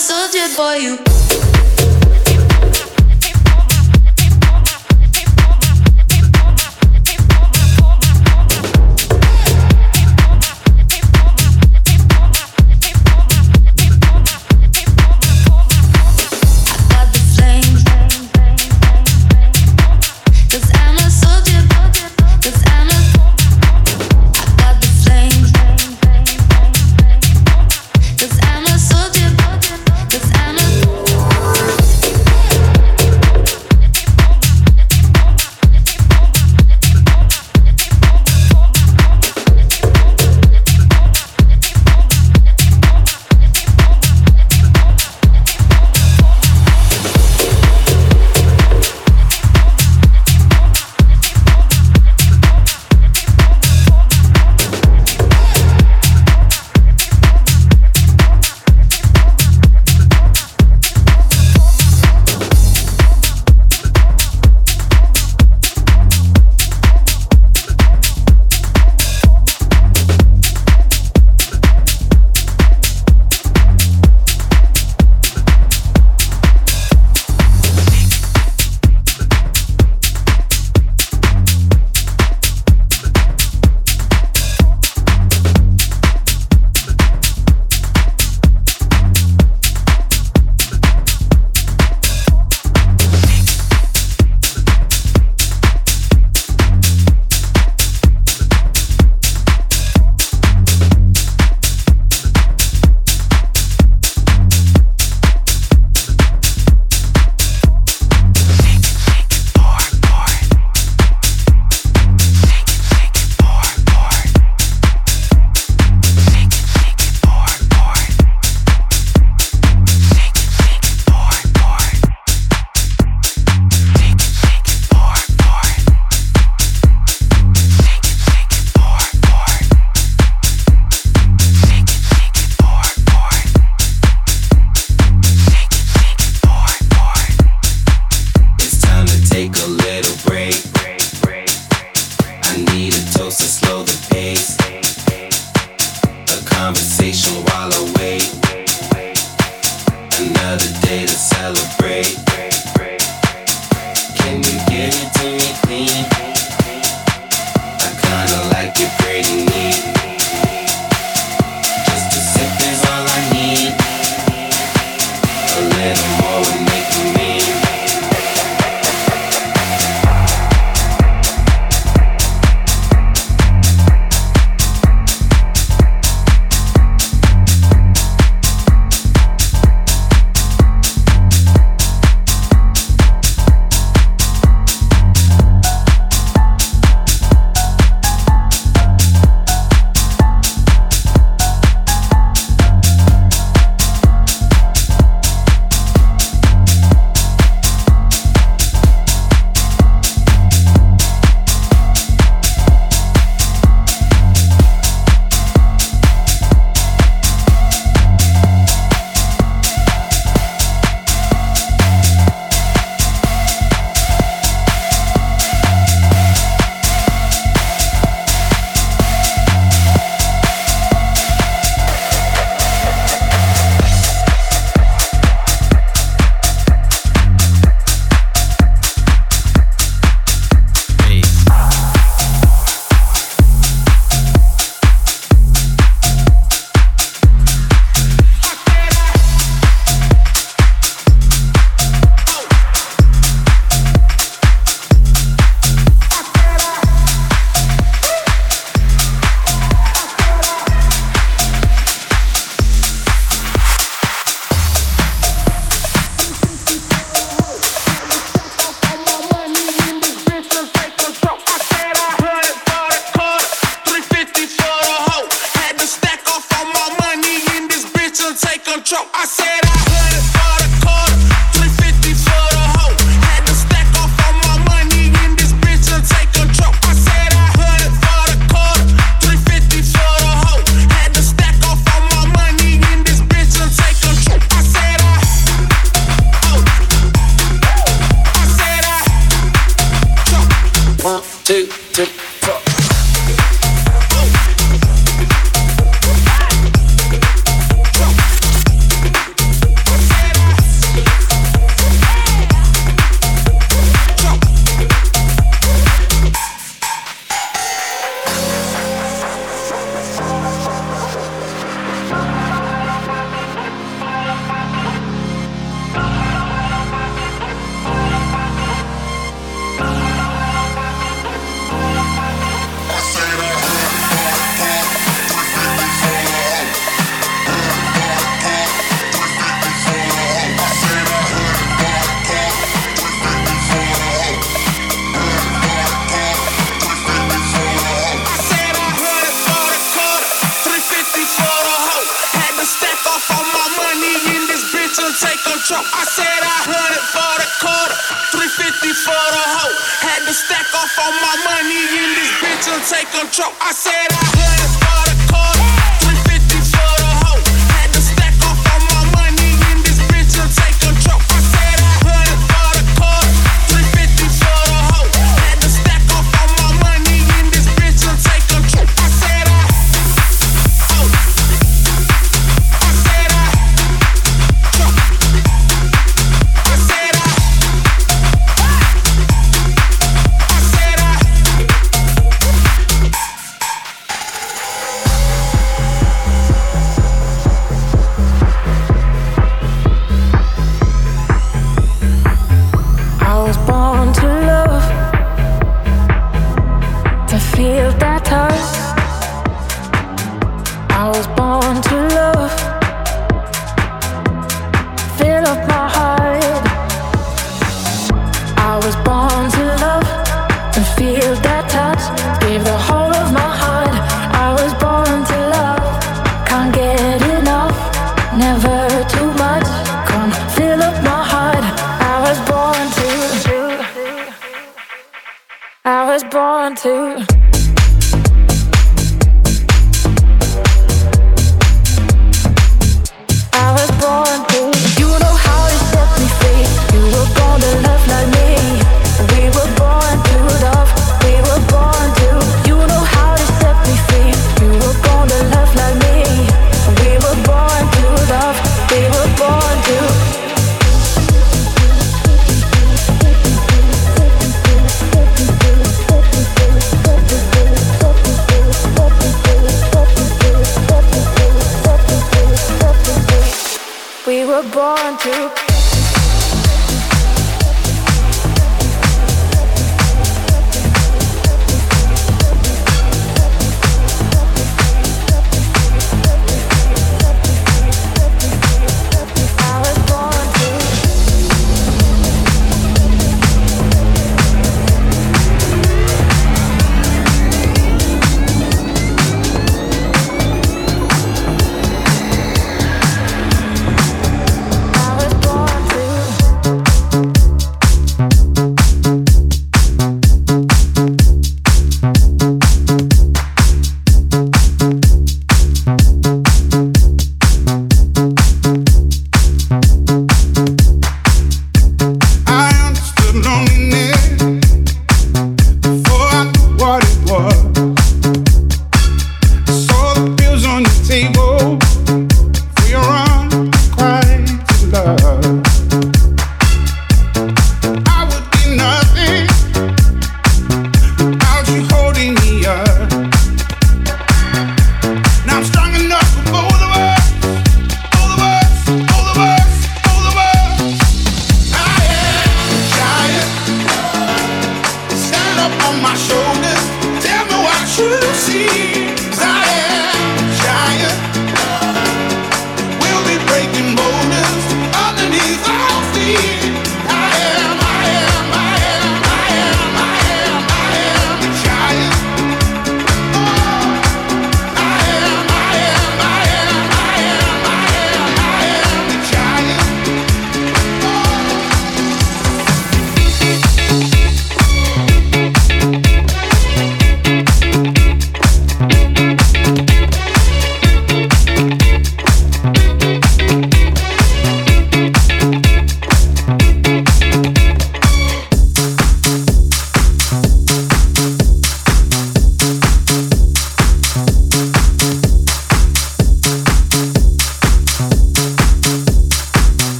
Soldier for you.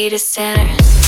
Data center.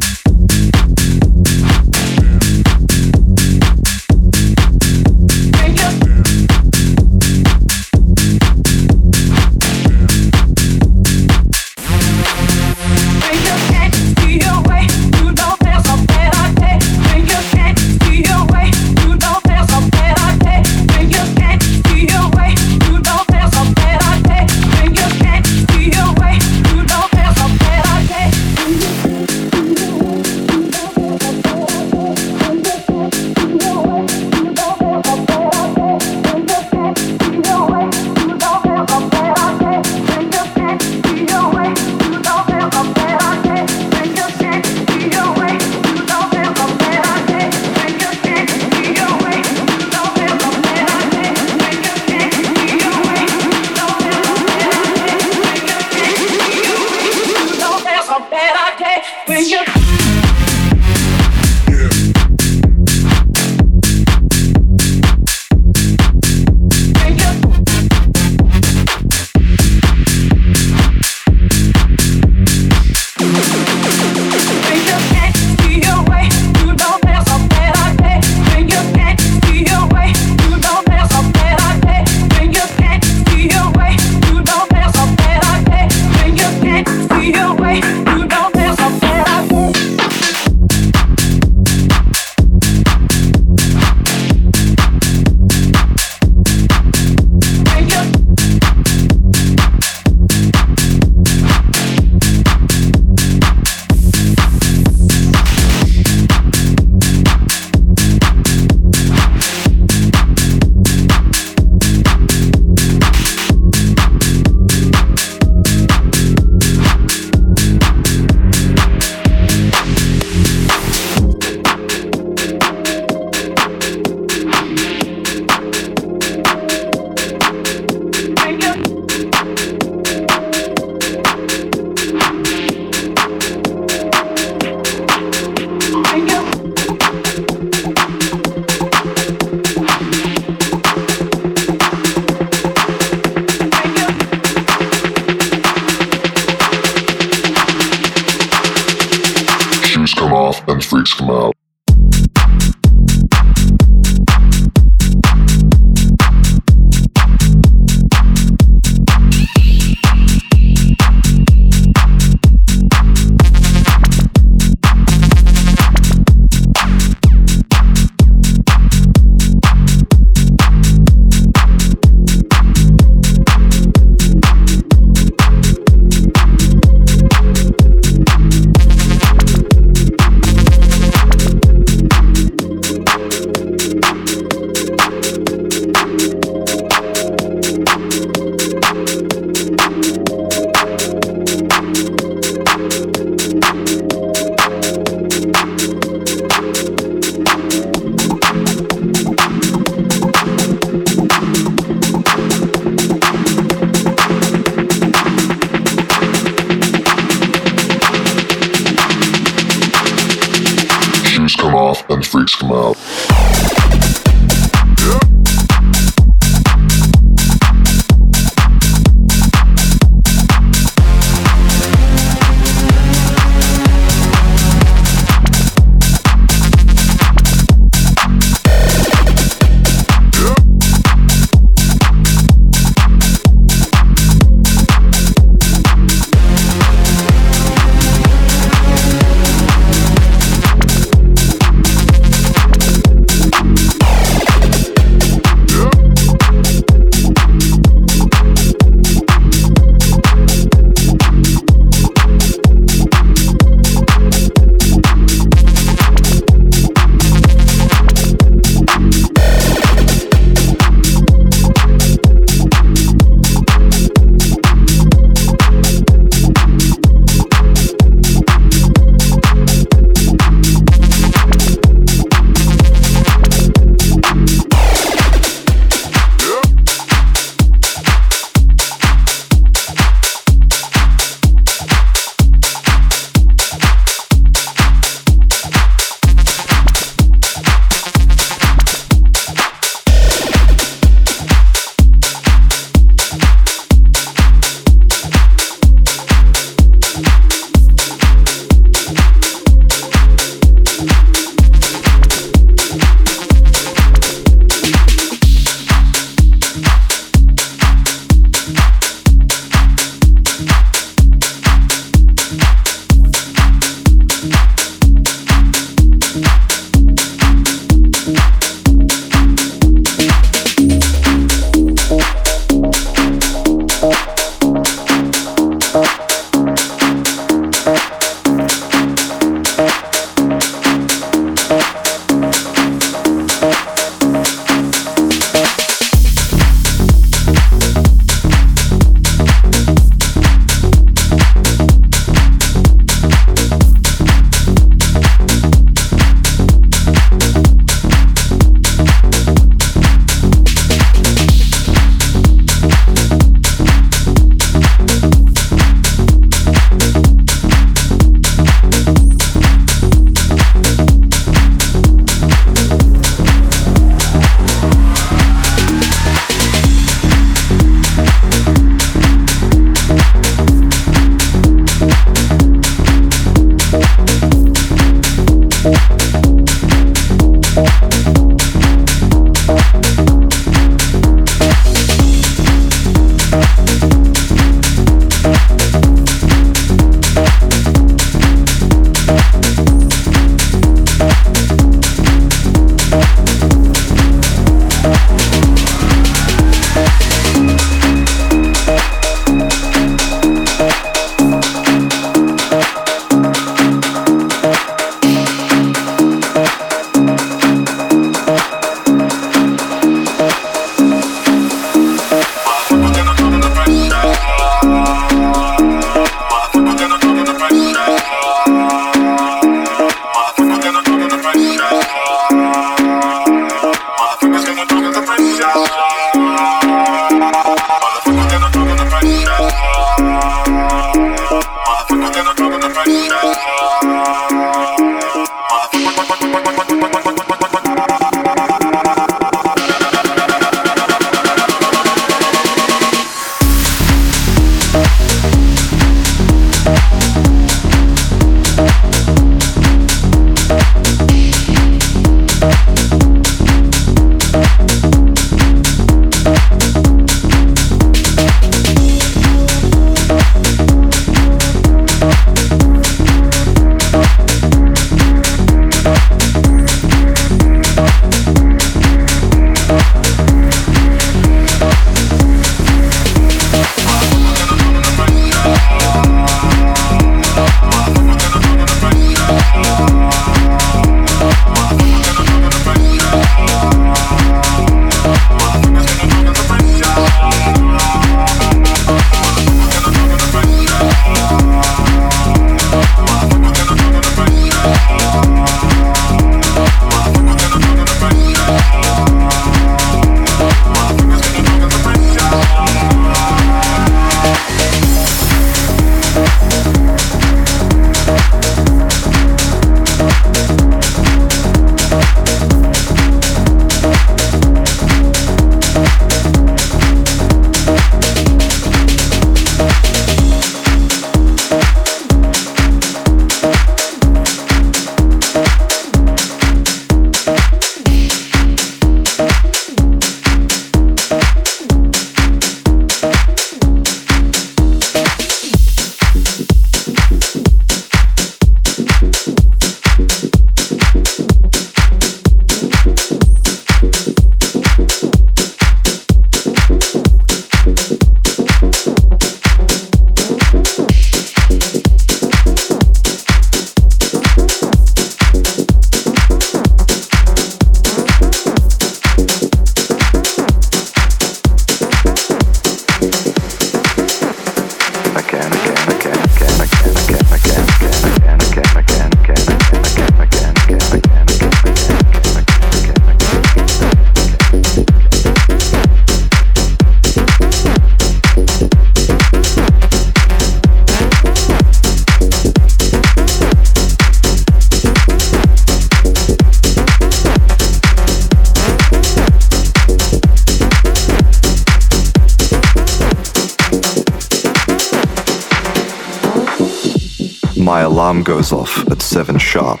Alarm goes off at 7 sharp.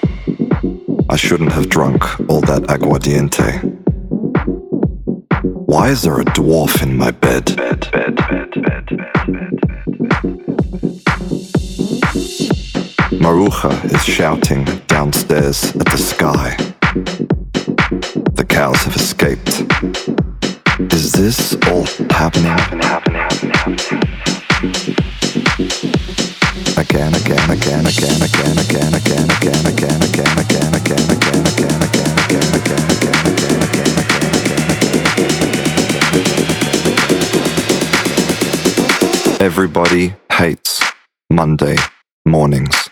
I shouldn't have drunk all that aguardiente. Why is there a dwarf in my bed? bed, bed, bed. Maruja is shouting downstairs at the sky. The cows have escaped. Is this all happening? Again, Everybody hates Monday mornings.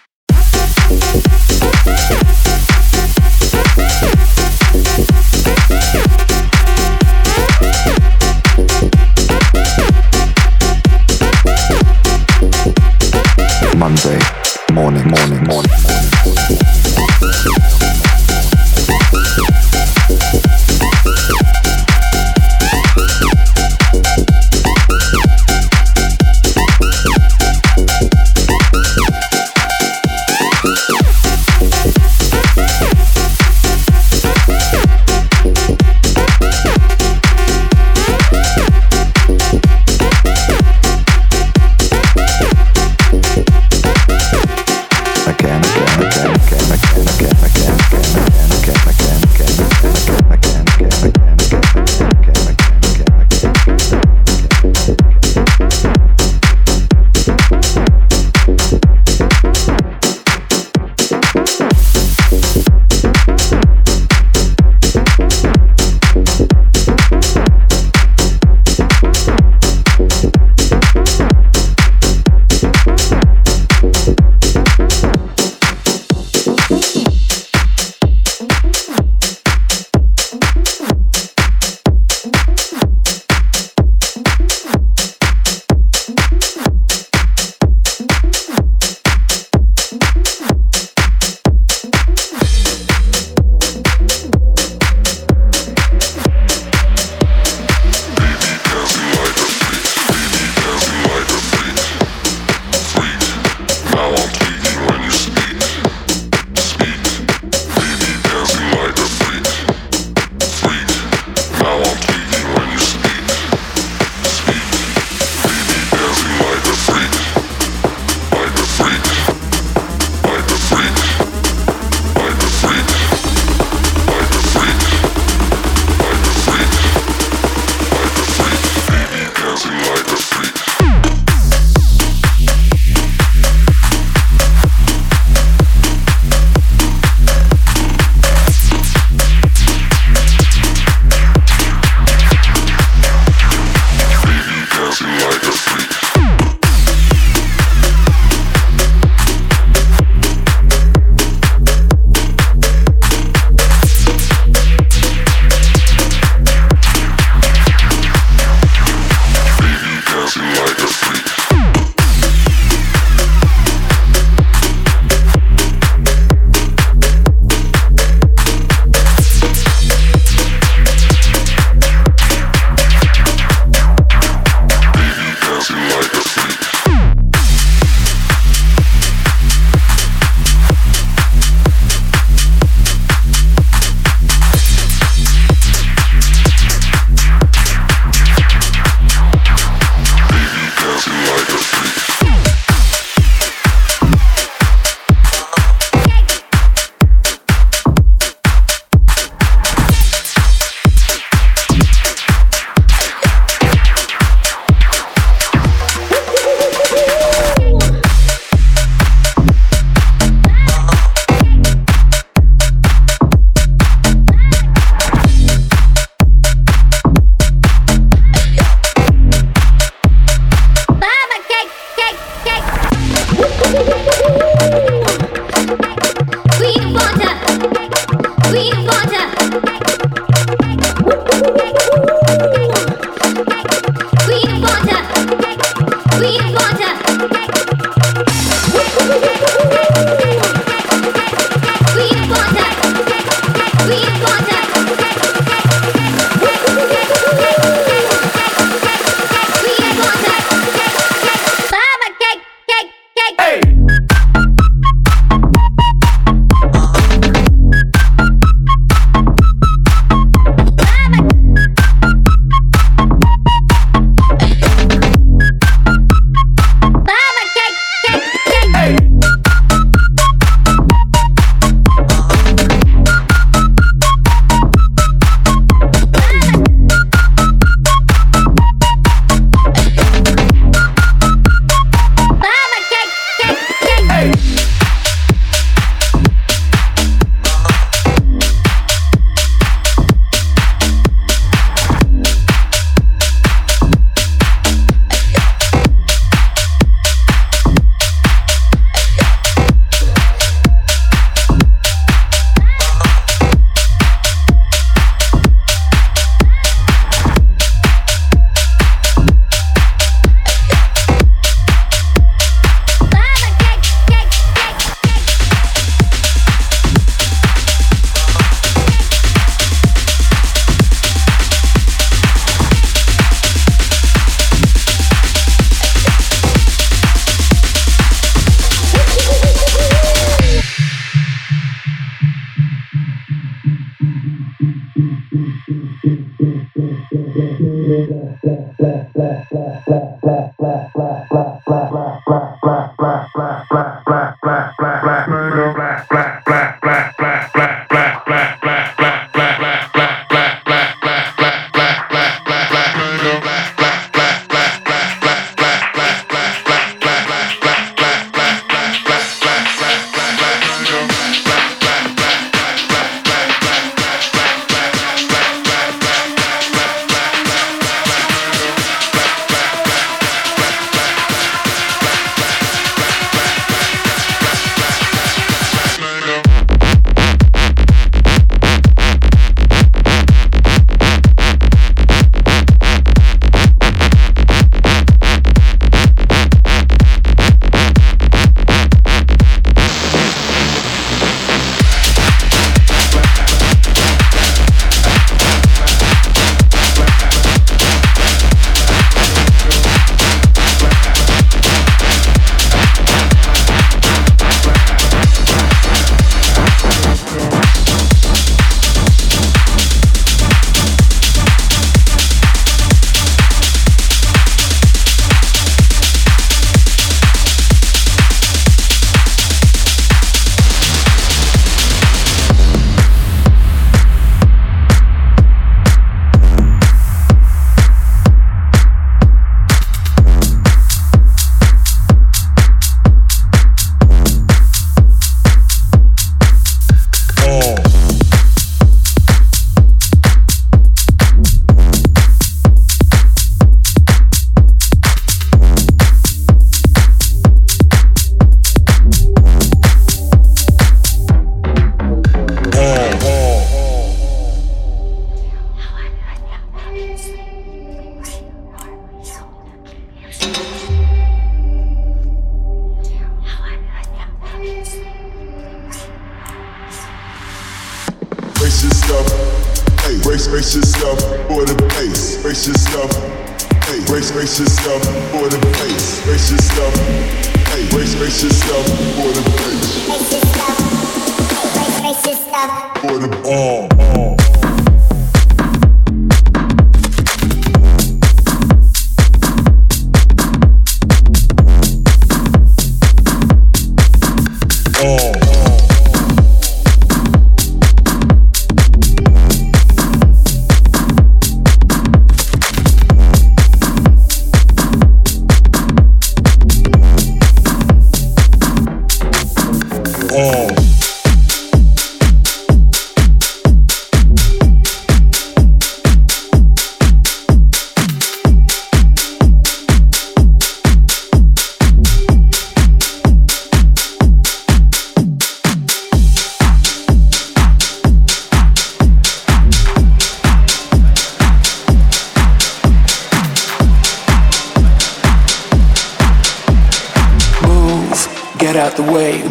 mornings. morning.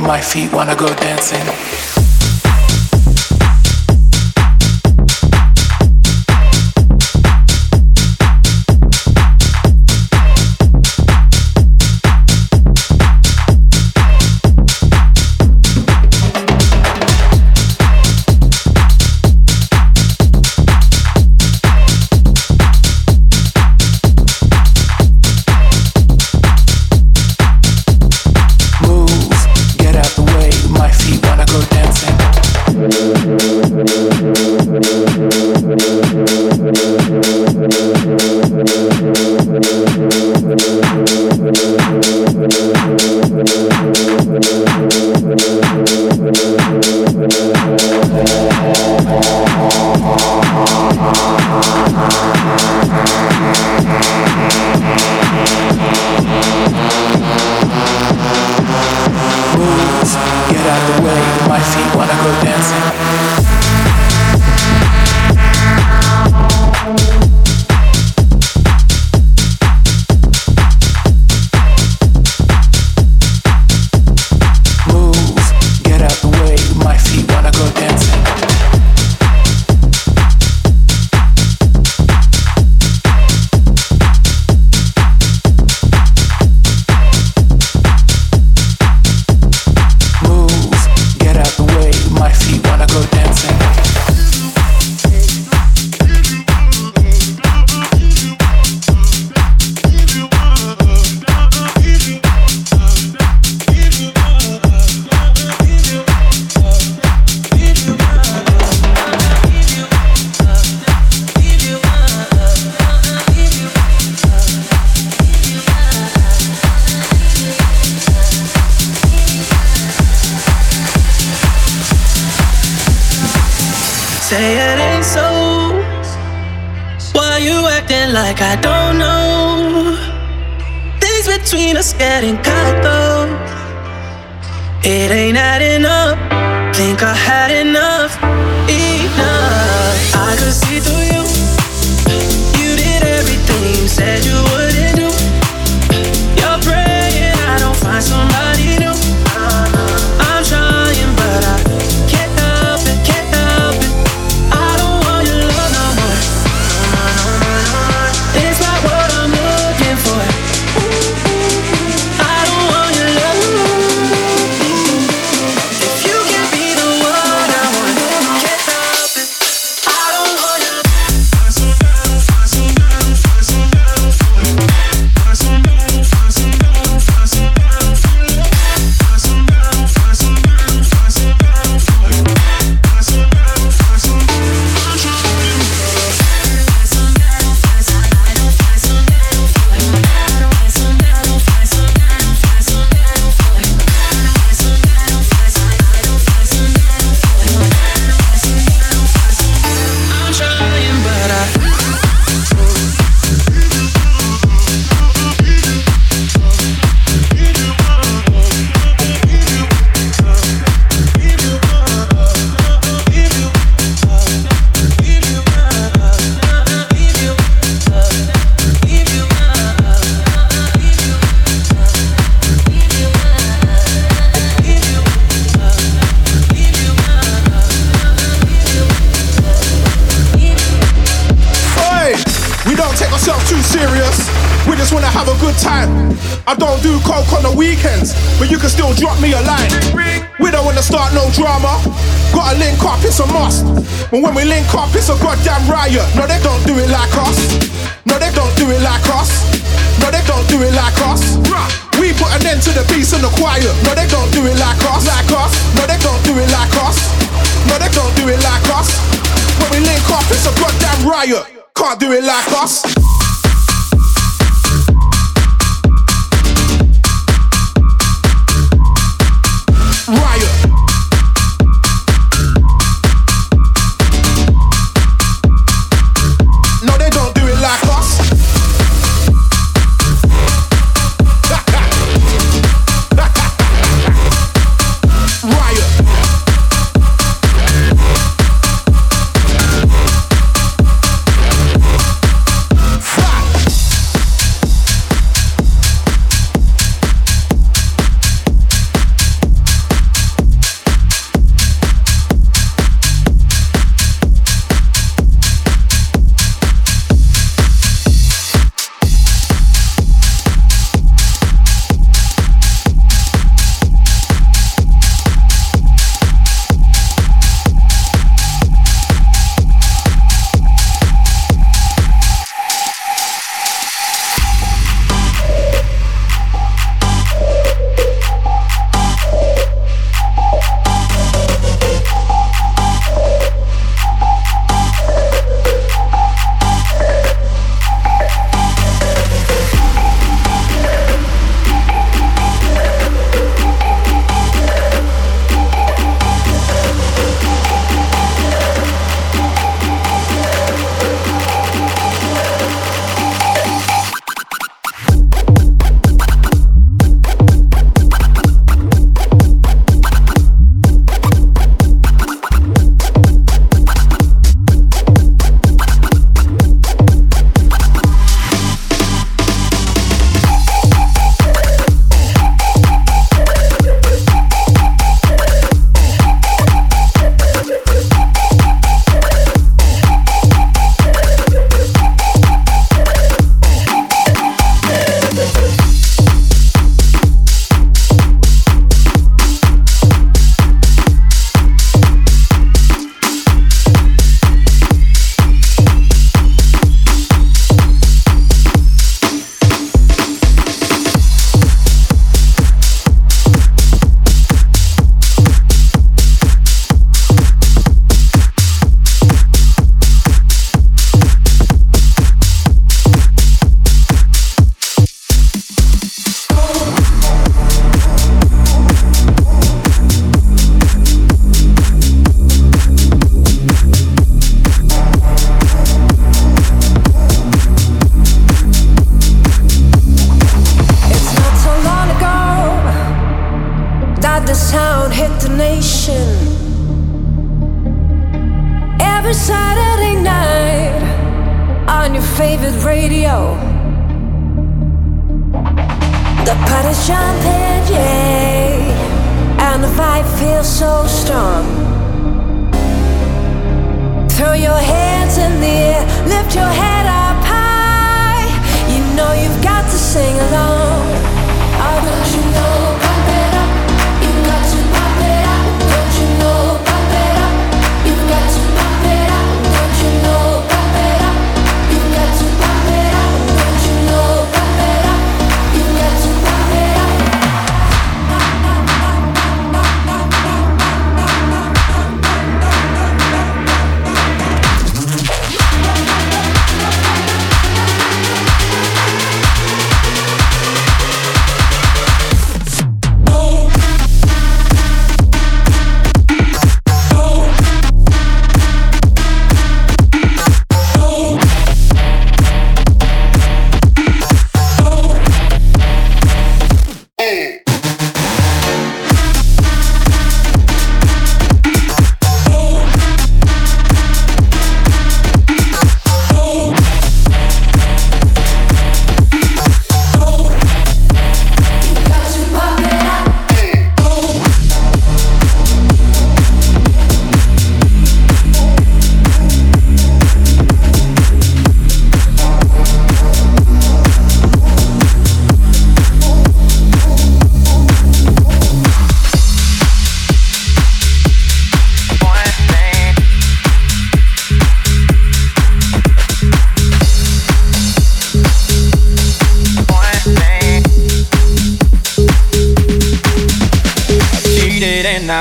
My feet wanna go dancing. But when we link up, it's a Jumping, yeah, and the vibe feels so strong. Throw your hands in the air, lift your head up high. You know you've got to sing along.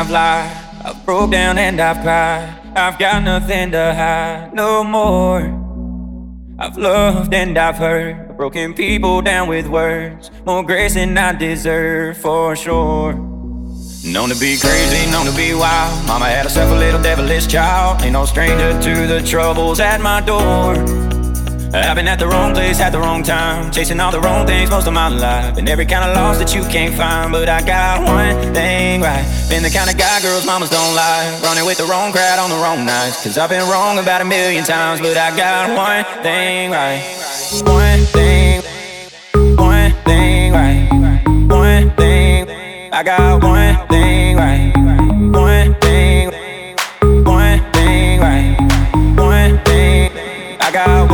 I've lied. I've broke down and I've cried. I've got nothing to hide no more. I've loved and I've hurt. Broken people down with words. More grace than I deserve for sure. Known to be crazy, known to be wild. Mama had herself a little devilish child. Ain't no stranger to the troubles at my door. Uh, I've been at the wrong place at the wrong time, chasing all the wrong things most of my life, and every kind of loss that you can't find. But I got one thing right. Been the kind of guy girls mamas don't like, running with the wrong crowd on the wrong nights. Cause I've been wrong about a million times, but I got one thing right. One thing, one thing right. One thing, I got one thing right. One thing, one thing right. One thing, I got